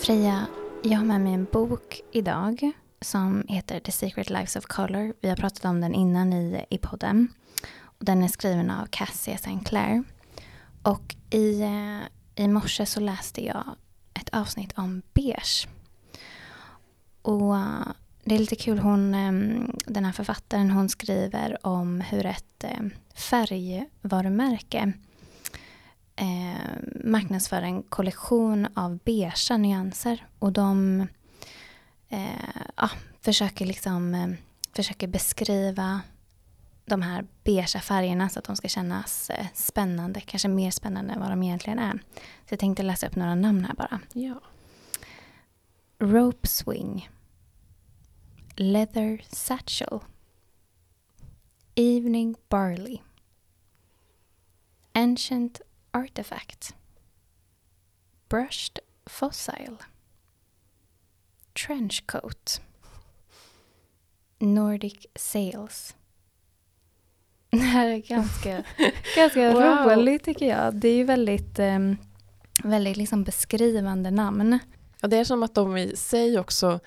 Freja, jag har med mig en bok idag som heter The Secret Lives of Color. Vi har pratat om den innan i, i podden. Den är skriven av Cassie St. Clair. Och i, eh, i morse så läste jag ett avsnitt om beige. Och eh, det är lite kul, hon, ehm, den här författaren hon skriver om hur ett eh, färgvarumärke eh, marknadsför en kollektion av beiga nyanser. Och de eh, ja, försöker, liksom, eh, försöker beskriva de här beiga färgerna så att de ska kännas eh, spännande, kanske mer spännande än vad de egentligen är. Så jag tänkte läsa upp några namn här bara. Ja. Rope Swing Leather Satchel Evening Barley Ancient Artifact Brushed Fossil Trenchcoat Nordic Sails Det här är ganska, ganska Wow. roligt tycker jag. Det är ju väldigt, um, väldigt liksom beskrivande namn. ja, det är som att de i sig också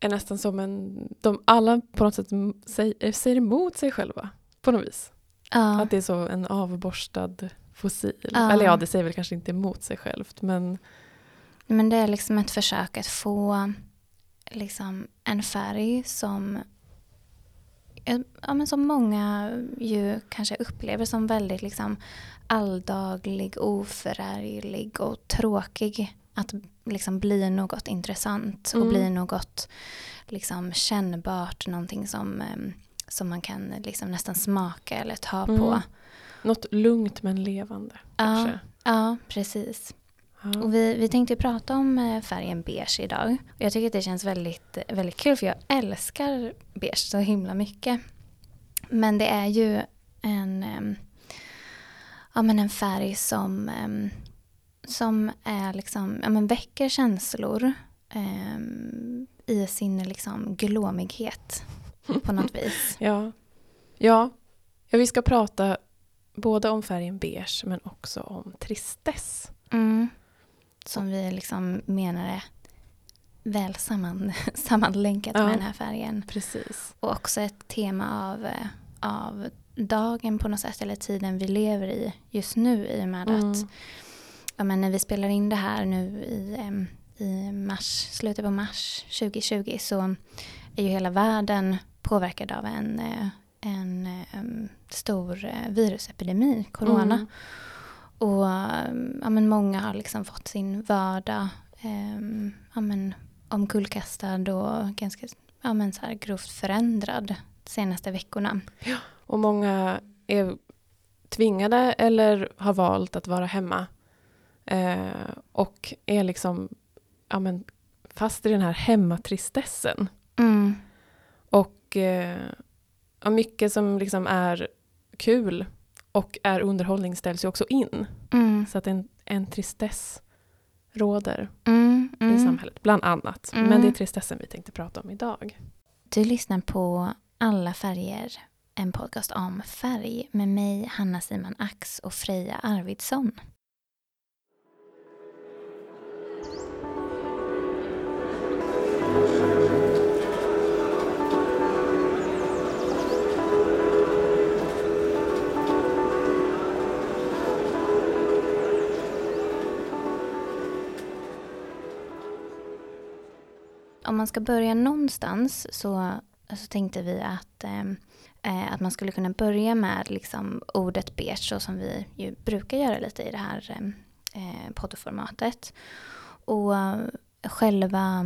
är nästan som en... De alla på något sätt säger, säger emot sig själva på något vis. Ja. Att det är så en avborstad fossil. Ja. Eller ja, det säger väl kanske inte emot sig självt men Men det är liksom ett försök att få liksom en färg som, ja, men som många ju kanske upplever som väldigt liksom alldaglig, oförarglig och tråkig. Att liksom bli något intressant och Mm. bli något liksom kännbart, någonting som, em, som man kan liksom nästan smaka eller ta Mm. på. Något lugnt men levande. Ja, Kanske. ja, precis. Ja. Och vi, vi tänkte prata om eh, färgen beige idag. Och jag tycker att det känns väldigt, väldigt kul för jag älskar beige så himla mycket. Men det är ju en, ja, men en färg som, som är liksom, ja, men väcker känslor em, i sin liksom glåmighet på något vis. Ja. ja. Ja, vi ska prata både om färgen beige men också om tristess. Mm. Som vi liksom menar är väl samman, sammanlänkat Ja. med den här färgen. Precis. Och också ett tema av, eh, av dagen på något sätt, eller tiden vi lever i just nu i och med Mm. att ja, men när vi spelar in det här nu i, i mars, slutet på mars 2020 så är ju hela världen påverkad av en, eh, en em, stor eh, virusepidemi, corona. Mm. Och um, ja, men många har liksom fått sin vardag um, ja, men omkullkastad och ganska ja, men så här grovt förändrad de senaste veckorna. Och många är tvingade eller har valt att vara hemma. Eh, och är liksom ja, men, fast i den här hemmatristessen. Mm. Och eh, ja, mycket som liksom är kul och är underhållning ställs ju också in. Mm. Så att en, en tristess råder Mm. i Mm. samhället, bland annat. Mm. Men det är tristessen vi tänkte prata om idag. Du lyssnar på Alla färger, en podcast om färg med mig, Hanna Simon Ax och Freja Arvidsson. Om man ska börja någonstans så, så tänkte vi att, ehm, eh, att man skulle kunna börja med liksom ordet beige så som vi ju brukar göra lite i det här ehm, eh, poddformatet. Och eh, själva,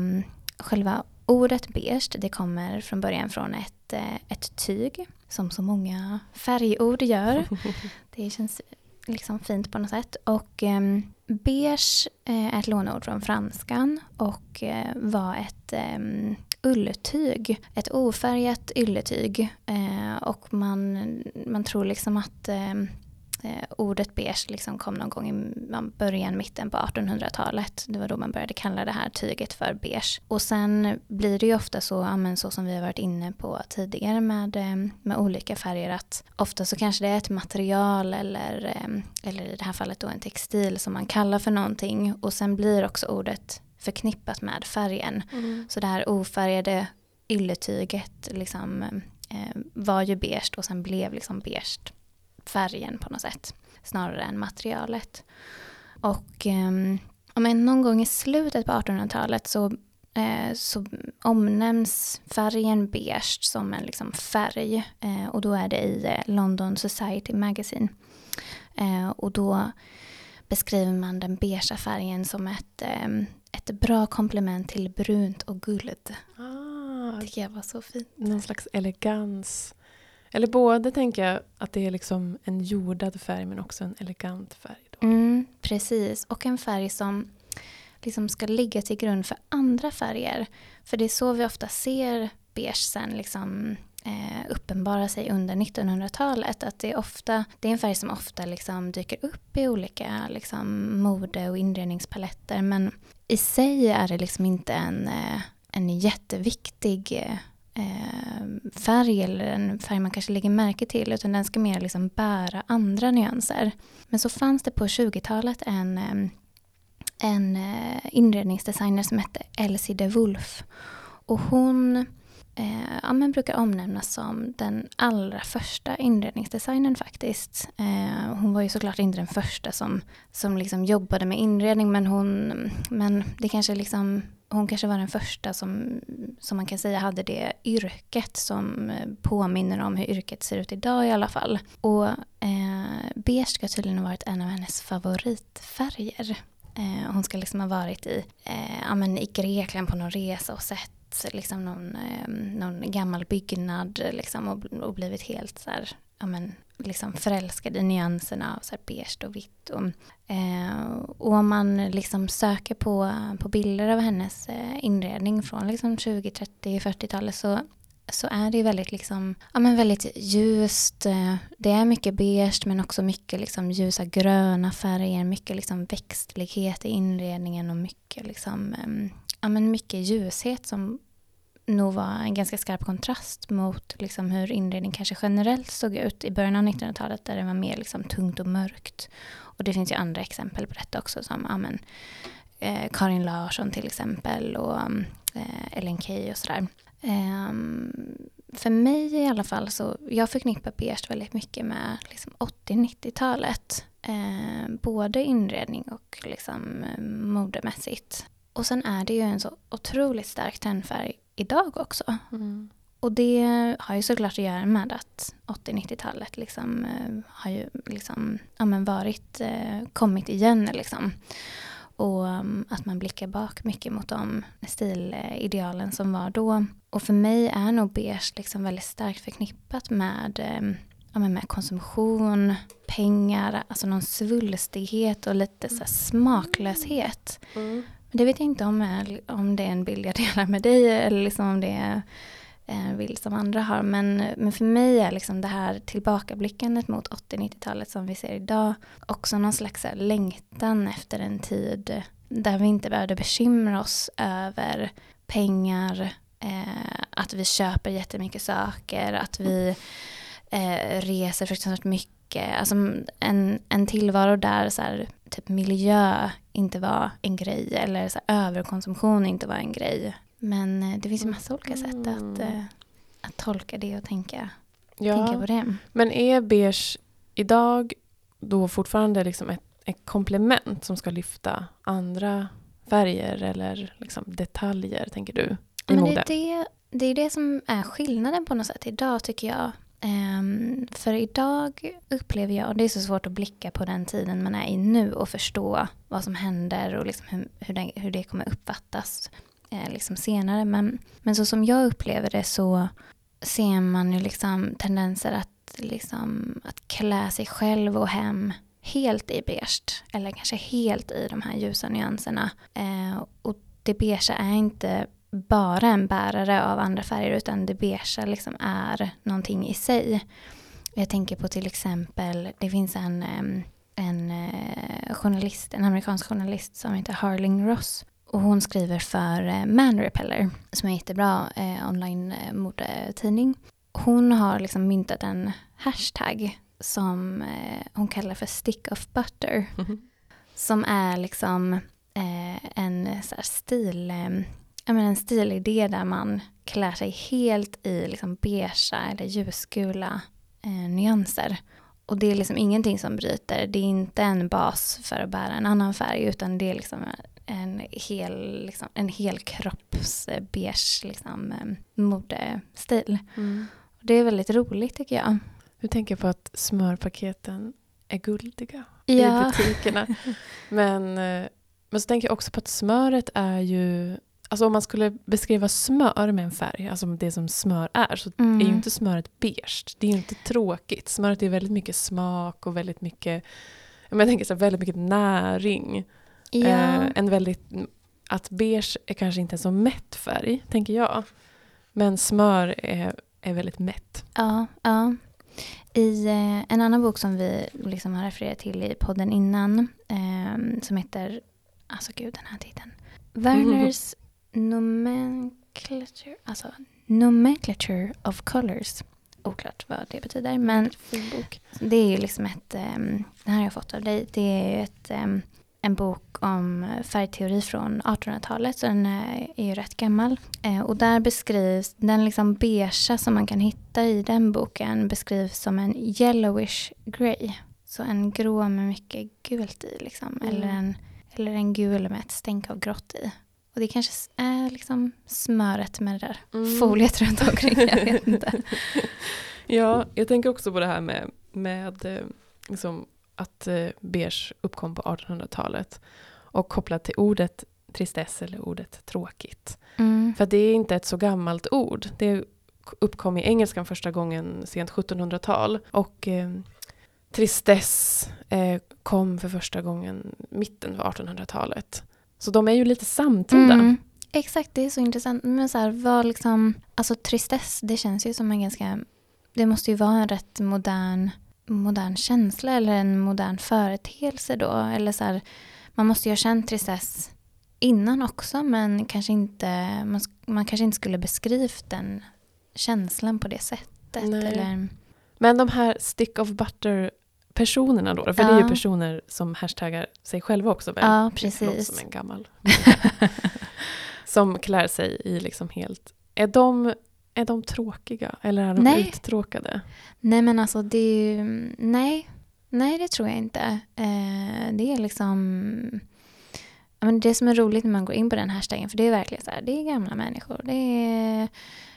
själva ordet beige det kommer från början från ett, eh, ett tyg som så många färgord gör. Det känns liksom fint på något sätt. Och ehm, eh, beige är ett låneord från franskan och eh, var ett ehm, ulltyg. Ett ofärgat ylletyg. Eh, och man, man tror liksom att eh, eh, ordet beige liksom kom någon gång i början, mitten på 1800-talet. Det var då man började kalla det här tyget för beige. Och sen blir det ju ofta så, ja, men så som vi har varit inne på tidigare med, eh, med olika färger, att ofta så kanske det är ett material eller, eh, eller i det här fallet då en textil som man kallar för någonting och sen blir också ordet förknippat med färgen. Mm. Så det här ofärgade ylletyget liksom, eh, var ju beige och sen blev liksom beige färgen på något sätt. Snarare än materialet. Och eh, men någon gång i slutet på 1800-talet så, eh, så omnämns färgen beige som en liksom färg. Eh, och då är det i eh, London Society Magazine. Och då beskriver man den beigea färgen som ett, eh, ett bra komplement till brunt och guld. Ah, tycker jag var så fint. någon slags elegans. Eller både tänker jag att det är liksom en jordad färg men också en elegant färg. Då. Mm, precis, och en färg som liksom ska ligga till grund för andra färger. För det är så vi ofta ser beige sen liksom, eh, uppenbara sig under 1900-talet. Att det är, ofta, det är en färg som ofta liksom dyker upp i olika liksom, mode och inredningspaletter. Men i sig är det liksom inte en, eh, en jätteviktig eh, eh, färg eller en färg man kanske lägger märke till utan den ska mer liksom bära andra nyanser. Men så fanns det på 20-talet en, ehm, en eh, inredningsdesigner som hette Elsie de Wolf och hon eh, ja, men brukar omnämnas som den allra första inredningsdesignern faktiskt. Eh, hon var ju såklart inte den första som, som liksom jobbade med inredning men hon, men det kanske liksom hon kanske var den första som, som man kan säga hade det yrket som eh, påminner om hur yrket ser ut idag i alla fall. Och eh, beige ska tydligen ha varit en av hennes favoritfärger. Eh, hon ska liksom ha varit i, eh, ja, men i Grekland på någon resa och sett liksom någon, ehm, någon gammal byggnad liksom, och, och blivit helt så här, ja, men, liksom förälskad i nyanserna av så här beige och vitt. Och, eh, och om man liksom söker på, på bilder av hennes eh, inredning från liksom 20, 30, 40-talet så, så är det väldigt, liksom, ja, men väldigt ljust. Det är mycket beige men också mycket liksom ljusa gröna färger, mycket liksom växtlighet i inredningen och mycket, liksom, eh, ja, men mycket ljushet som nog var en ganska skarp kontrast mot liksom hur inredning kanske generellt såg ut i början av 1900-talet där det var mer liksom tungt och mörkt. Och det finns ju andra exempel på detta också som ja, men, eh, Karin Larsson till exempel och eh, Ellen Key och sådär. Eh, för mig i alla fall så jag förknippar beige väldigt mycket med liksom 80-90-talet. Eh, både inredning och liksom eh, modemässigt. Och sen är det ju en så otroligt stark trendfärg idag också. Mm. Och det har ju såklart att göra med att 80-90-talet liksom, eh, har ju liksom, ja, men varit, eh, kommit igen. Liksom. Och um, att man blickar bak mycket mot de stilidealen som var då. Och för mig är nog beige liksom väldigt starkt förknippat med, eh, ja, men med konsumtion, pengar, alltså någon svulstighet och lite så smaklöshet. Mm. Men det vet jag inte om, är, om det är en bild jag delar med dig eller liksom om det är en bild som andra har. Men, men för mig är liksom det här tillbakablickandet mot 80-90-talet som vi ser idag också någon slags längtan efter en tid där vi inte behövde bekymra oss över pengar, eh, att vi köper jättemycket saker, att vi eh, reser fruktansvärt mycket. Alltså en, en tillvaro där så här, typ miljö inte var en grej eller så här, överkonsumtion inte var en grej. Men eh, det finns ju massa olika sätt att, Mm. eh, att tolka det och tänka, Ja. tänka på det. Men är beige idag då fortfarande liksom ett, ett komplement som ska lyfta andra färger eller liksom detaljer, tänker du, i Men det mode? är det, det är det som är skillnaden på något sätt idag tycker jag. Um, för idag upplever jag, och det är så svårt att blicka på den tiden man är i nu och förstå vad som händer och liksom hur, hur, det, hur det kommer uppfattas eh, liksom senare. Men, men så som jag upplever det så ser man ju liksom tendenser att, liksom, att klä sig själv och hem helt i beige eller kanske helt i de här ljusa nyanserna. Eh, och det beigea är inte bara en bärare av andra färger utan det beigea liksom är någonting i sig. Jag tänker på till exempel, det finns en, en eh, journalist, en amerikansk journalist som heter Harling Ross och hon skriver för eh, Man Repeller som är en jättebra eh, online eh, modetidning. Hon har liksom myntat en hashtag som eh, hon kallar för stick of butter som är liksom eh, en så här stil, ja, men en stilidé där man klär sig helt i liksom beigea eller ljusgula eh, nyanser. Och det är liksom ingenting som bryter. Det är inte en bas för att bära en annan färg utan det är liksom en hel, liksom, en hel kropps eh, beige liksom, eh, modestil. Mm. Det är väldigt roligt tycker jag. Du tänker på att smörpaketen är guldiga Ja. i butikerna. men, eh, men så tänker jag också på att smöret är ju... Alltså om man skulle beskriva smör med en färg, alltså det som smör är, så Mm. är ju inte smöret beige. Det är ju inte tråkigt. Smöret är väldigt mycket smak och väldigt mycket, jag tänker så här, väldigt mycket näring. Ja. Eh, en väldigt, att beige är kanske inte en så mätt färg, tänker jag. Men smör är, är väldigt mätt. Ja, ja. I eh, en annan bok som vi liksom har refererat till i podden innan, eh, som heter, alltså gud den här titeln, Werners nomenclature, alltså nomenclature of colors. Oklart vad det betyder, men det är ju liksom ett, eh, den här har jag fått av dig, det är ju ett, eh, en bok om färgteori från 1800-talet, så den eh, är ju rätt gammal. Eh, och där beskrivs, den liksom beigea som man kan hitta i den boken beskrivs som en yellowish grey. Så en grå med mycket gult i liksom, Mm. eller, en, eller en gul med ett stänk av grått i. Och det kanske är liksom smöret med det där Mm. foliet runt omkring, jag vet inte. Ja, jag tänker också på det här med, med eh, liksom, att eh, beige uppkom på 1800-talet. Och kopplat till ordet tristess eller ordet tråkigt. Mm. För det är inte ett så gammalt ord. Det uppkom i engelskan första gången sent 1700-tal. Och eh, tristess eh, kom för första gången mitten av 1800-talet. Så de är ju lite samtida. Mm. Exakt, det är så intressant. Men så här, vad liksom, alltså tristess, det känns ju som en ganska, det måste ju vara en rätt modern, modern känsla eller en modern företeelse då. Eller så här, man måste ju ha känt tristess innan också men kanske inte, man, man kanske inte skulle beskrivt den känslan på det sättet. Nej. Eller, Men de här stick of butter personerna då, för det är ju Ja. personer som hashtaggar sig själva också väl? ja, precis. som en gammal. som klär sig i liksom helt... Är de, är de tråkiga eller är de Nej. uttråkade? Nej men alltså det är ju, nej, nej det tror jag inte. Eh, det är liksom, ja, men det som är roligt när man går in på den hashtaggen, för det är verkligen så här, det är gamla människor, det är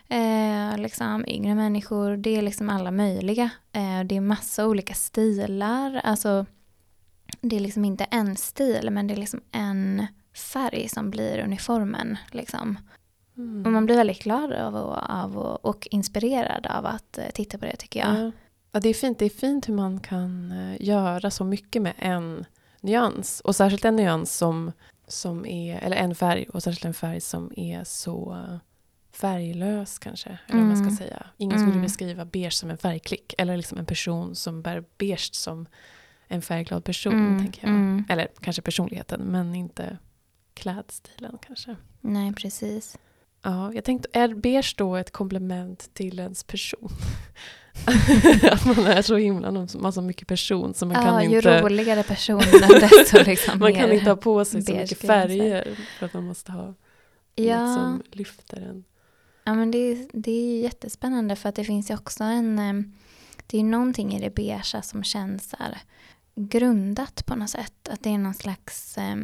eh, liksom yngre människor, det är liksom alla möjliga. Eh, det är massa olika stilar, alltså det är liksom inte en stil, men det är liksom en färg som blir uniformen liksom. Mm. Och man blir väldigt glad av, och- av och, och inspirerad av att eh, titta på det tycker jag. Ja. ja, det är fint. Det är fint hur man kan eh, göra så mycket med en nyans. Och särskilt en nyans som, som är, eller en färg och särskilt en färg som är så färglös kanske. Eller vad man Mm. ska säga. Ingen skulle Mm. beskriva beige som en färgklick. Eller liksom en person som bär beige som en färgglad person, Mm, tänker jag. mm. Eller kanske personligheten, men inte klädstilen kanske. Nej, precis. Ja, jag tänkte, är beige då ett komplement till ens person? att man är så himla, man så mycket person så man ja, kan ju inte... roligare personerna desto liksom Man kan inte ha på sig så mycket färger för att man måste ha något Ja, som lyfter en. Ja men det, är- det är ju jättespännande för att det finns ju också en... eh, Det är ju någonting i det beigea som känns här grundat på något sätt. Att det är någon slags eh,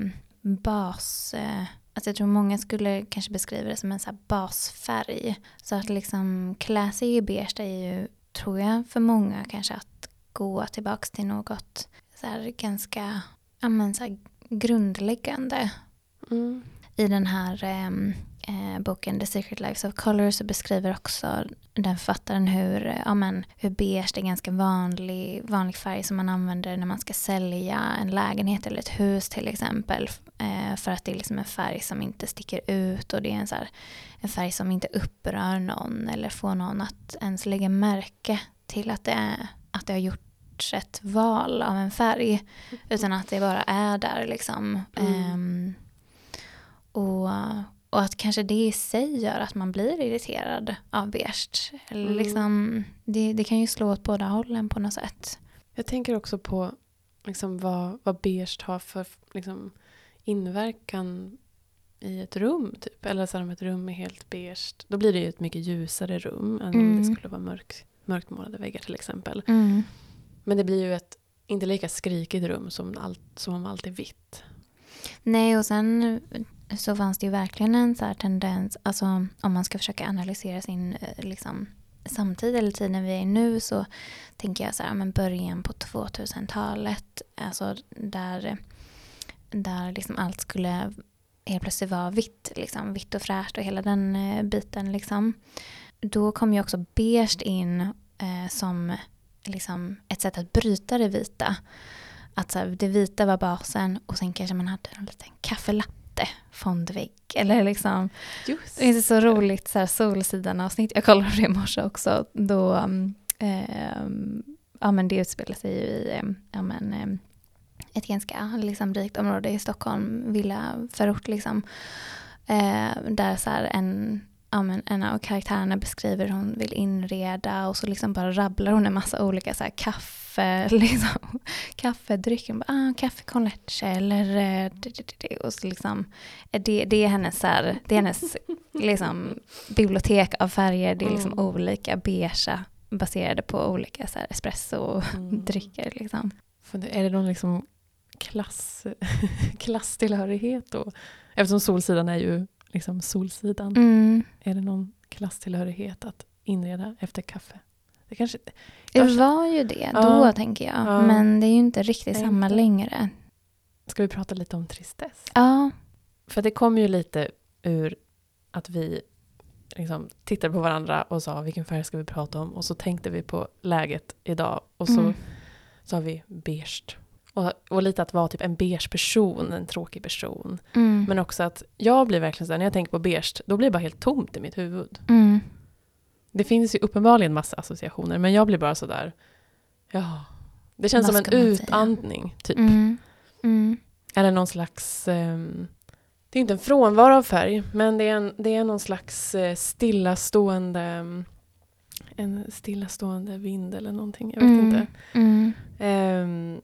bas... Eh, alltså jag tror många skulle kanske beskriva det som en så basfärg. Så att liksom klä sig i beige är ju, tror jag, för många kanske att gå tillbaka till något så här ganska ja, men så grundläggande. Mm. I den här ehm, eh, boken The Secret Lives of Color så beskriver också den författaren hur, eh, ja, men, hur beige är en ganska vanlig, vanlig färg som man använder när man ska sälja en lägenhet eller ett hus till exempel. Eh, för att det är liksom en färg som inte sticker ut och det är en, så här, en färg som inte upprör någon eller får någon att ens lägga märke till att det, är, att det har gjorts ett val av en färg. Utan att det bara är där liksom. Mm. Ehm, och, och att kanske det i sig gör att man blir irriterad av beige. Eller Mm. liksom, det, det kan ju slå åt båda hållen på något sätt. Jag tänker också på liksom vad, vad beige har för liksom, inverkan i ett rum. Typ. Eller så här, om ett rum är helt beige. Då blir det ju ett mycket ljusare rum än om Mm. det skulle vara mörk, mörkmålade väggar till exempel. Mm. Men det blir ju ett inte lika skrikigt rum som, allt, som om allt är vitt. Nej, och sen så fanns det ju verkligen en så här tendens, alltså om man ska försöka analysera sin eh, liksom, samtid eller tiden vi är i nu så tänker jag så här, men början på 2000-talet, alltså där, där liksom allt skulle helt plötsligt vara vitt, liksom, vitt och fräscht och hela den eh, biten liksom. Då kom ju också beige in eh, som liksom ett sätt att bryta det vita. Att så här, det vita var basen och sen kanske man hade en liten kaffelapp kaffelatte fondvägg. Eller liksom, Just det är så roligt så här, Solsidan-avsnitt. Jag kollade på det i morse också. Då, ehm, ja men det utspelar sig ju i um, ja, men, um, ett ganska liksom, rikt område i Stockholm, villaförort liksom. Eh, där så här, en, ja, men, en av karaktärerna beskriver hur hon vill inreda och så liksom bara rabblar hon en massa olika så här, kaffe, liksom, kaffedrycker. Bara, Ah, kaffe con leche eller eh, det, det, det, och så liksom, eh, det, det är hennes, så här, det är hennes liksom, bibliotek av färger. Det är liksom Mm. olika beigea baserade på olika så här, Mm. espresso-drycker. Liksom. För Är det någon liksom klass, klasstillhörighet då? Eftersom Solsidan är ju liksom Solsidan. Mm. Är det någon klasstillhörighet att inreda efter kaffe? Det kanske Det var ju det då, Ja. tänker jag. Ja. Men det är ju inte riktigt Nej, samma längre. Ska vi prata lite om tristess? Ja. För det kom ju lite ur att vi liksom tittade på varandra och sa vilken färg ska vi prata om? Och så tänkte vi på läget idag och så Mm. sa vi beige. Och, och lite att vara typ en beige person, en tråkig person. Mm. Men också att jag blir verkligen så här, när jag tänker på beige, då blir det bara helt tomt i mitt huvud. Mm. Det finns ju uppenbarligen massa associationer, men jag blir bara så där, ja. Det känns som en utandning, typ. Mm. Mm. Eller någon slags, ehm, det är inte en frånvaro av färg, men det är, en, det är någon slags eh, stillastående, en stillastående vind eller någonting, jag vet Mm. inte. Mm. Ehm,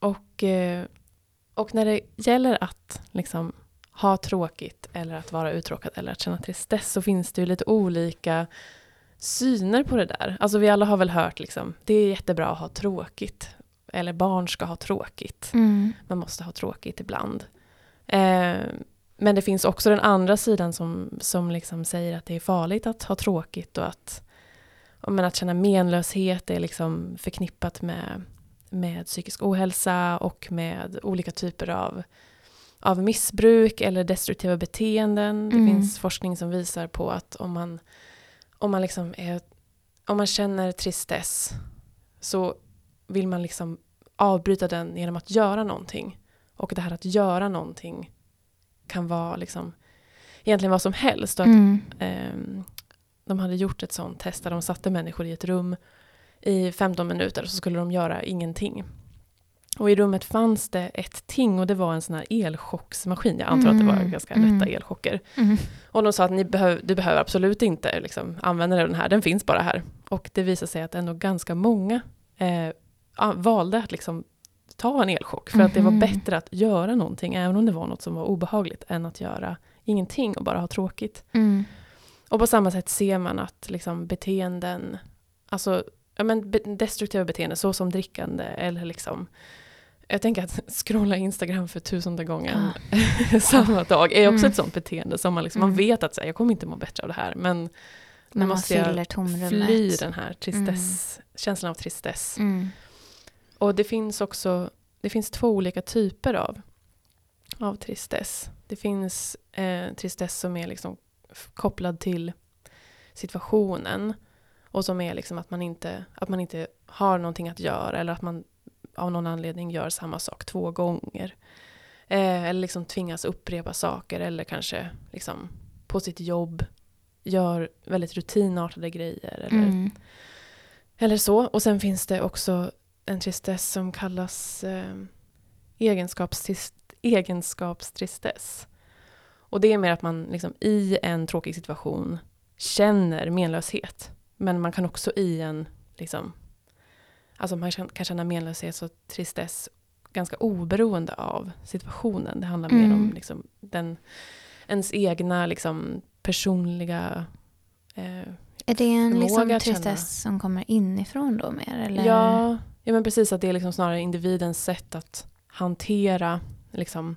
och, eh, och när det gäller att liksom ha tråkigt eller att vara uttråkad eller att känna tristess så finns det ju lite olika syner på det där. Alltså vi alla har väl hört liksom, det är jättebra att ha tråkigt. Eller barn ska ha tråkigt. Mm. Man måste ha tråkigt ibland. Eh, men det finns också den andra sidan som, som liksom säger att det är farligt att ha tråkigt och att, men att känna menlöshet är liksom förknippat med, med psykisk ohälsa och med olika typer av, av missbruk eller destruktiva beteenden. Det Mm. finns forskning som visar på att om man, om man, liksom är, om man känner tristess så vill man liksom avbryta den genom att göra någonting. Och det här att göra någonting kan vara liksom egentligen vad som helst. Och att, Mm. ehm, de hade gjort ett sånt test där de satte människor i ett rum i 15 minuter så skulle de göra ingenting. Och i rummet fanns det ett ting och det var en sån här elchocksmaskin. Jag antar att det var Mm, ganska mm. lätta elchocker. Mm. Och de sa att ni behöver, du behöver absolut inte liksom, använda den här, den finns bara här. Och det visade sig att ändå ganska många eh, valde att liksom ta en elchock. För att det var Mhm. bättre att göra någonting, även om det var något som var obehagligt, än att göra ingenting och bara ha tråkigt. Mm. Och på samma sätt ser man att liksom, beteenden, alltså ja, men destruktiva beteenden, så som drickande eller liksom jag tänker att scrolla Instagram för tusende gången samma dag är också Mm. ett sånt beteende som man, liksom, man Mm. vet att så här, jag kommer inte må bättre av det här men nu man måste jag fly den här tristess, känslan av tristess. Mm. Och det finns också, det finns två olika typer av, av tristess. Det finns eh, tristess som är liksom kopplad till situationen och som är liksom att man, inte, att man inte har någonting att göra eller att man av någon anledning gör samma sak två gånger. Eh, eller liksom tvingas upprepa saker eller kanske liksom på sitt jobb gör väldigt rutinartade grejer. Eller, Mm. eller så. Och sen finns det också en tristess som kallas eh, egenskapstrist, egenskapstristess. Och det är mer att man liksom i en tråkig situation känner menlöshet. Men man kan också i en, liksom, alltså man kan känna menlöshet och tristess ganska oberoende av situationen. Det handlar mer Mm. om liksom, den, ens egna liksom, personliga eh, Är det en liksom tristess som kommer inifrån då mer? Eller? Ja, ja, men precis att det är liksom snarare individens sätt att hantera, liksom,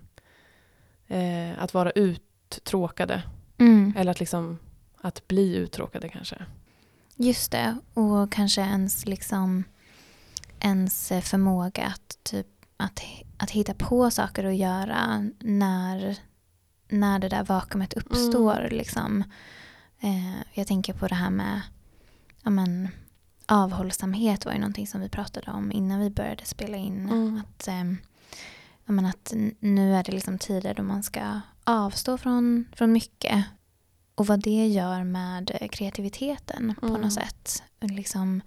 eh, att vara uttråkade. Mm. Eller att, liksom, att bli uttråkade kanske. Just det, och kanske ens liksom ens förmåga att, typ, att, att hitta på saker att göra när, när det där vakuumet uppstår. Liksom. Eh, jag tänker på det här med ja, men, avhållsamhet var ju någonting som vi pratade om innan vi började spela in. Mm. Att, eh, ja, men att nu är det liksom tider då man ska avstå från, från mycket. Och vad det gör med eh, kreativiteten på Mm. något sätt. Liksom,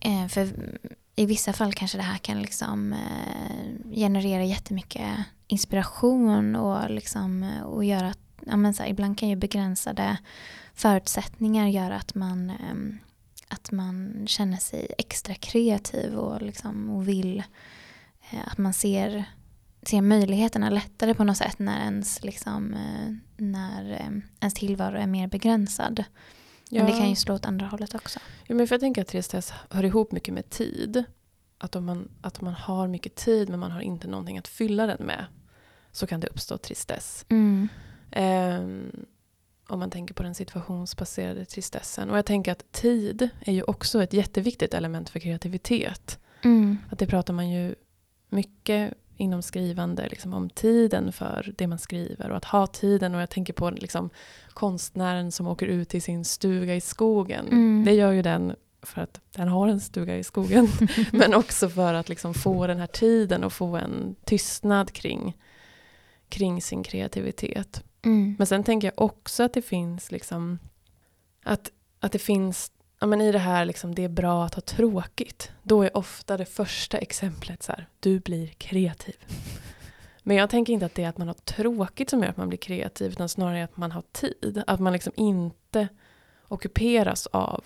eh, för i vissa fall kanske det här kan liksom, eh, generera jättemycket inspiration och, liksom, och göra att, ja, men så här, ibland kan ju begränsade förutsättningar göra att man, att man känner sig extra kreativ och, liksom, och vill att man ser, ser möjligheterna lättare på något sätt när ens, liksom, eh, när eh, ens tillvaro är mer begränsad. Men det kan ju slå åt andra hållet också. Ja, men för jag tänker att tristess hör ihop mycket med tid. Att om man, att man har mycket tid men man har inte någonting att fylla den med så kan det uppstå tristess. Mm. Ehm, om man tänker på den situationsbaserade tristessen. Och jag tänker att tid är ju också ett jätteviktigt element för kreativitet. Mm. Att det pratar man ju mycket inom skrivande liksom om tiden för det man skriver och att ha tiden. Och jag tänker på liksom konstnären som åker ut till sin stuga i skogen. Mm. Det gör ju den för att den har en stuga i skogen. men också för att liksom få den här tiden och få en tystnad kring, kring sin kreativitet. Mm. Men sen tänker jag också att det finns liksom att, att det finns Ja, men I det här liksom, det är bra att ha tråkigt. Då är ofta det första exemplet så här, du blir kreativ. Men jag tänker inte att det är att man har tråkigt som gör att man blir kreativ, utan snarare att man har tid. Att man liksom inte ockuperas av,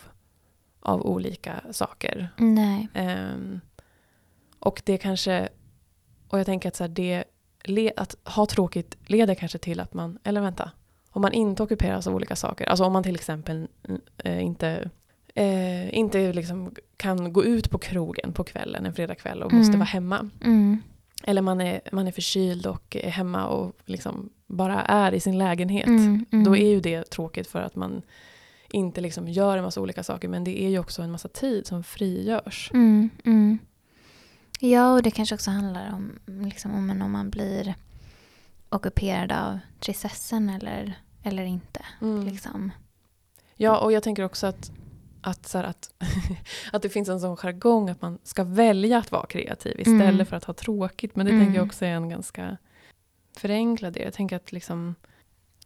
av olika saker. Nej. Ehm, och det kanske, och jag tänker att, så här, det, att ha tråkigt leder kanske till att man, eller vänta, om man inte ockuperas av olika saker, alltså om man till exempel eh, inte, eh, inte liksom kan gå ut på krogen på kvällen en fredagkväll och måste Mm. vara hemma. Mm. Eller man är, man är förkyld och är hemma och liksom bara är i sin lägenhet. Mm. Mm. Då är ju det tråkigt för att man inte liksom gör en massa olika saker men det är ju också en massa tid som frigörs. Mm. Mm. Ja, och det kanske också handlar om, liksom, om, om man blir ockuperad av tristessen eller, eller inte. Mm. Liksom. Ja, och jag tänker också att, att, så här, att, att det finns en sån jargong att man ska välja att vara kreativ istället Mm. för att ha tråkigt. Men det Mm. tänker jag också är en ganska förenklad del. Jag tänker att, liksom,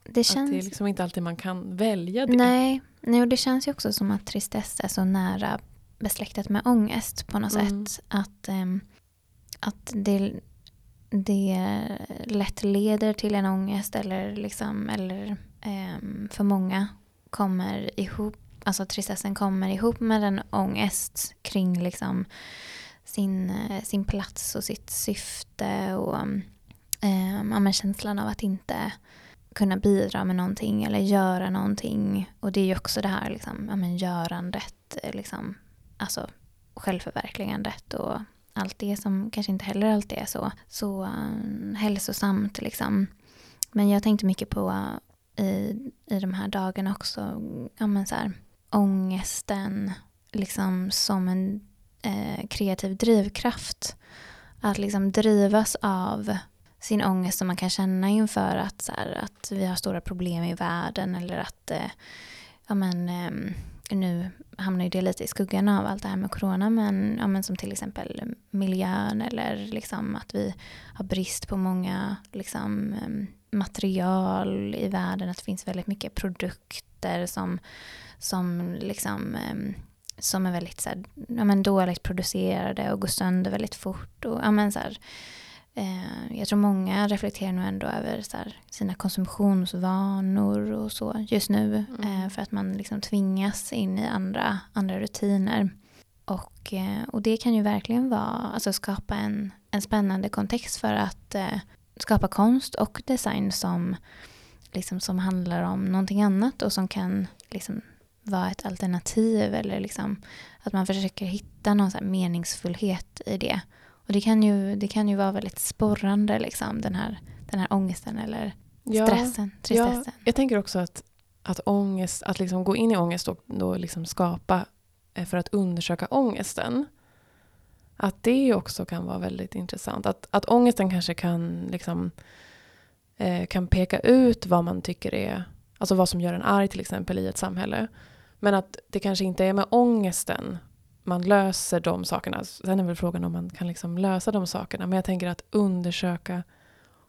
Det att känns... det är liksom inte alltid man kan välja det. Nej, nej, och det känns ju också som att tristess är så nära besläktat med ångest på något Mm. sätt. Att, ehm, att det, det lätt leder till en ångest eller, liksom, eller ehm, för många kommer ihop, alltså tristessen kommer ihop med en ångest kring liksom sin, eh, sin plats och sitt syfte och eh, ja, känslan av att inte kunna bidra med någonting eller göra någonting. Och det är ju också det här liksom, ja, men görandet, eh, liksom, alltså självförverkligandet och allt det som kanske inte heller alltid är så, så um, hälsosamt. Liksom. Men jag tänkte mycket på uh, i, i de här dagarna också, ja, men så här, ångesten liksom som en eh, kreativ drivkraft. Att liksom drivas av sin ångest som man kan känna inför att, så här, att vi har stora problem i världen eller att eh, ja, men, eh, nu hamnar ju det lite i skuggan av allt det här med corona men, ja, men som till exempel miljön eller liksom att vi har brist på många liksom, eh, material i världen, att det finns väldigt mycket produkter som, som liksom eh, som är väldigt så här, ja, men dåligt producerade och går sönder väldigt fort. Och, ja, men så här, eh, jag tror många reflekterar nog ändå över här, sina konsumtionsvanor och så just nu. Mm. Eh, för att man liksom tvingas in i andra, andra rutiner. Och, eh, och det kan ju verkligen vara, alltså skapa en, en spännande kontext för att eh, skapa konst och design som, liksom, som handlar om någonting annat och som kan liksom, vara ett alternativ eller liksom, att man försöker hitta någon meningsfullhet i det. Och det kan ju, det kan ju vara väldigt sporrande, liksom, den, här, den här ångesten eller stressen, ja, tristessen. Ja, jag tänker också att, att ångest, att liksom gå in i ångest och då liksom skapa eh, för att undersöka ångesten. Att det också kan vara väldigt intressant. Att, att ångesten kanske kan, liksom, eh, kan peka ut vad man tycker är, alltså vad som gör en arg till exempel i ett samhälle. Men att det kanske inte är med ångesten man löser de sakerna. Sen är väl frågan om man kan liksom lösa de sakerna. Men jag tänker att undersöka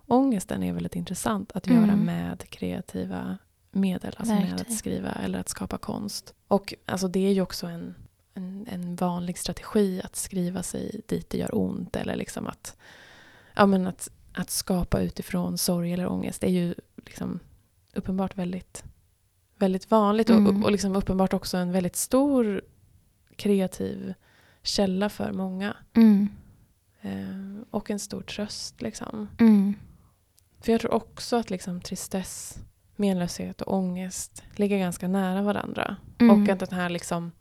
ångesten är väldigt intressant att mm. göra med kreativa medel. Alltså Verkligen. med att skriva eller att skapa konst. Och alltså det är ju också en, en, en, vanlig strategi att skriva sig dit det gör ont. Eller liksom att, ja men att, att skapa utifrån sorg eller ångest. Är ju liksom uppenbart väldigt, väldigt vanligt. Mm. Och, och liksom uppenbart också en väldigt stor kreativ källa för många. Mm. Eh, och en stor tröst. Liksom. Mm. För jag tror också att liksom, tristess, menlöshet och ångest ligger ganska nära varandra. Mm. Och att den här liksom,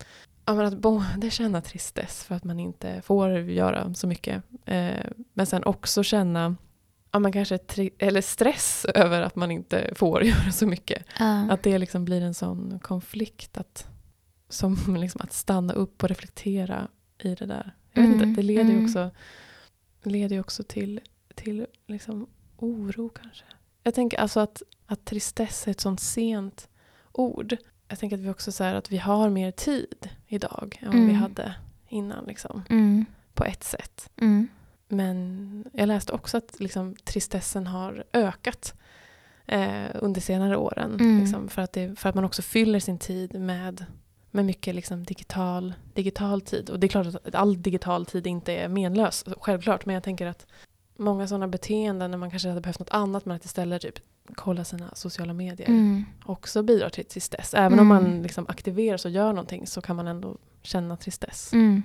ja, att både känna tristess för att man inte får göra så mycket. Eh, men sen också känna ja, man kanske eller stress över att man inte får göra så mycket. Uh. Att det liksom blir en sån konflikt. Att, som liksom att stanna upp och reflektera i det där. Jag vet mm. inte, det leder ju mm. också, leder också till, till liksom oro kanske. Jag tänker alltså att, att tristess är ett sånt sent ord. Jag tänker att vi också säger att vi har mer tid idag än vad mm. vi hade innan. Liksom, mm. På ett sätt. Mm. Men jag läste också att liksom, tristessen har ökat eh, under senare åren. Mm. Liksom, för, att det, för att man också fyller sin tid med, med mycket liksom, digital, digital tid. Och det är klart att all digital tid inte är menlös, självklart. Men jag tänker att många sådana beteenden när man kanske hade behövt något annat men att istället typ kolla sina sociala medier mm. också bidrar till tristess. Även mm. om man liksom aktiveras och gör någonting så kan man ändå känna tristess. Mm,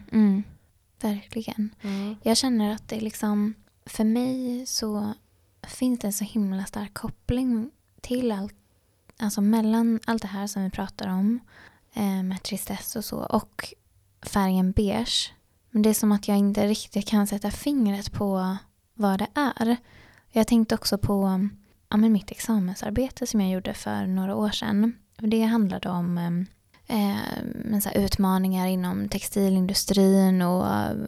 mm. Verkligen. Jag känner att det liksom, för mig så finns det en så himla stark koppling till allt, alltså mellan allt det här som vi pratar om eh, med tristess och så och färgen beige. Men det är som att jag inte riktigt kan sätta fingret på vad det är. Jag tänkte också på ja, mitt examensarbete som jag gjorde för några år sedan. Det handlade om eh, så utmaningar inom textilindustrin och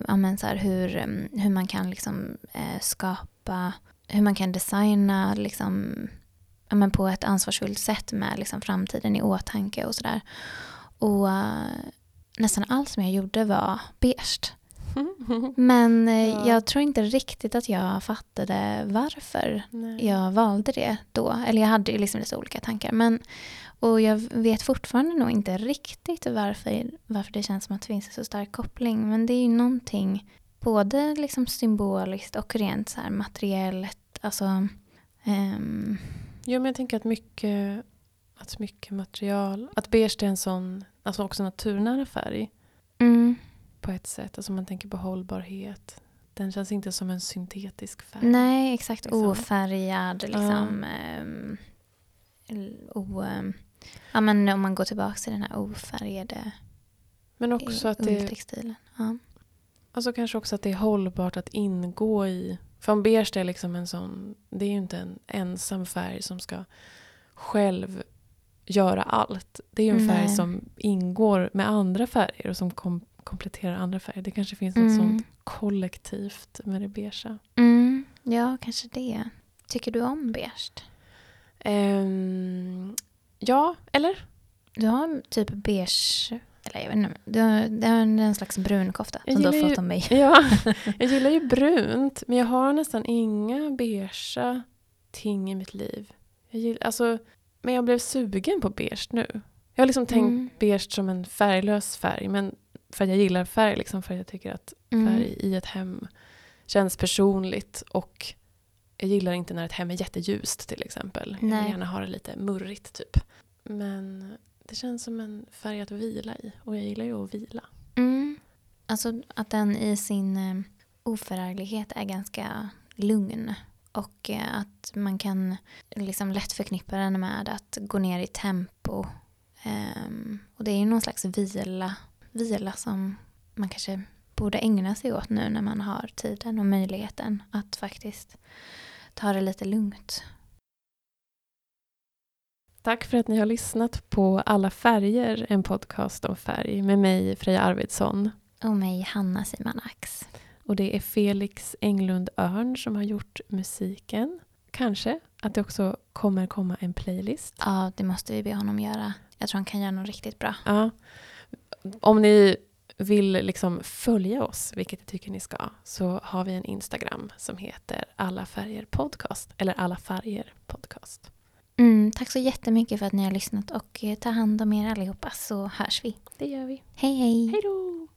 ja, så hur, mm, hur man kan liksom, eh, skapa, hur man kan designa liksom, ja, men på ett ansvarsfullt sätt med liksom, framtiden i åtanke och sådär. Och eh, nästan allt som jag gjorde var beige. Men eh, ja. jag tror inte riktigt att jag fattade varför Nej. jag valde det då. Eller jag hade liksom lite olika tankar. Men, och jag vet fortfarande nog inte riktigt varför, varför det känns som att det finns en så stark koppling. Men det är ju någonting både liksom symboliskt och rent så här materiellt. Alltså, um... Jo, men jag tänker att mycket, att mycket material, att beige är en sån, alltså också naturnära färg. Mm på ett sätt. Alltså man tänker på hållbarhet. Den känns inte som en syntetisk färg. Nej, exakt. Liksom. Ofärgad. Liksom, um, o, um, ja, men om man går tillbaka till den här ofärgade men också att det. Ja. Alltså kanske också att det är hållbart att ingå i... För om beige är liksom en sån... Det är ju inte en ensam färg som ska själv göra allt. Det är ju en färg som ingår med andra färger och som kom, kompletterar andra färger. Det kanske finns något mm. sånt kollektivt med det beigea. Mm. Ja, kanske det. Tycker du om beige? Um, ja, eller? Du har typ beige, eller jag vet inte, du har en slags brun kofta som du har fått av mig. Ja, jag gillar ju brunt, men jag har nästan inga beigea ting i mitt liv. Jag gillar, alltså, men jag blev sugen på beige nu. Jag har liksom tänkt mm. beige som en färglös färg, men för att jag gillar färg, liksom, för att jag tycker att mm. färg i ett hem känns personligt. Och jag gillar inte när ett hem är jätteljust till exempel. Nej. Jag vill gärna ha det lite murrigt typ. Men det känns som en färg att vila i och jag gillar ju att vila. Mm. Alltså att den i sin eh, oförarglighet är ganska lugn. Och eh, att man kan liksom lätt förknippa den med att gå ner i tempo. Um, och det är ju någon slags vila, vila som man kanske borde ägna sig åt nu när man har tiden och möjligheten att faktiskt ta det lite lugnt. Tack för att ni har lyssnat på Alla färger, en podcast om färg med mig Freja Arvidsson. Och mig Hanna Simanax. Och det är Felix Englund Örn som har gjort musiken. Kanske att det också kommer komma en playlist. Ja, det måste vi be honom göra. Jag tror han kan göra något riktigt bra. Ja. Om ni vill liksom följa oss, vilket jag tycker ni ska, så har vi en Instagram som heter Alla färger podcast. Eller Alla färger podcast. Mm, tack så jättemycket för att ni har lyssnat och eh, ta hand om er allihopa så hörs vi. Det gör vi. Hej hej! Hej då!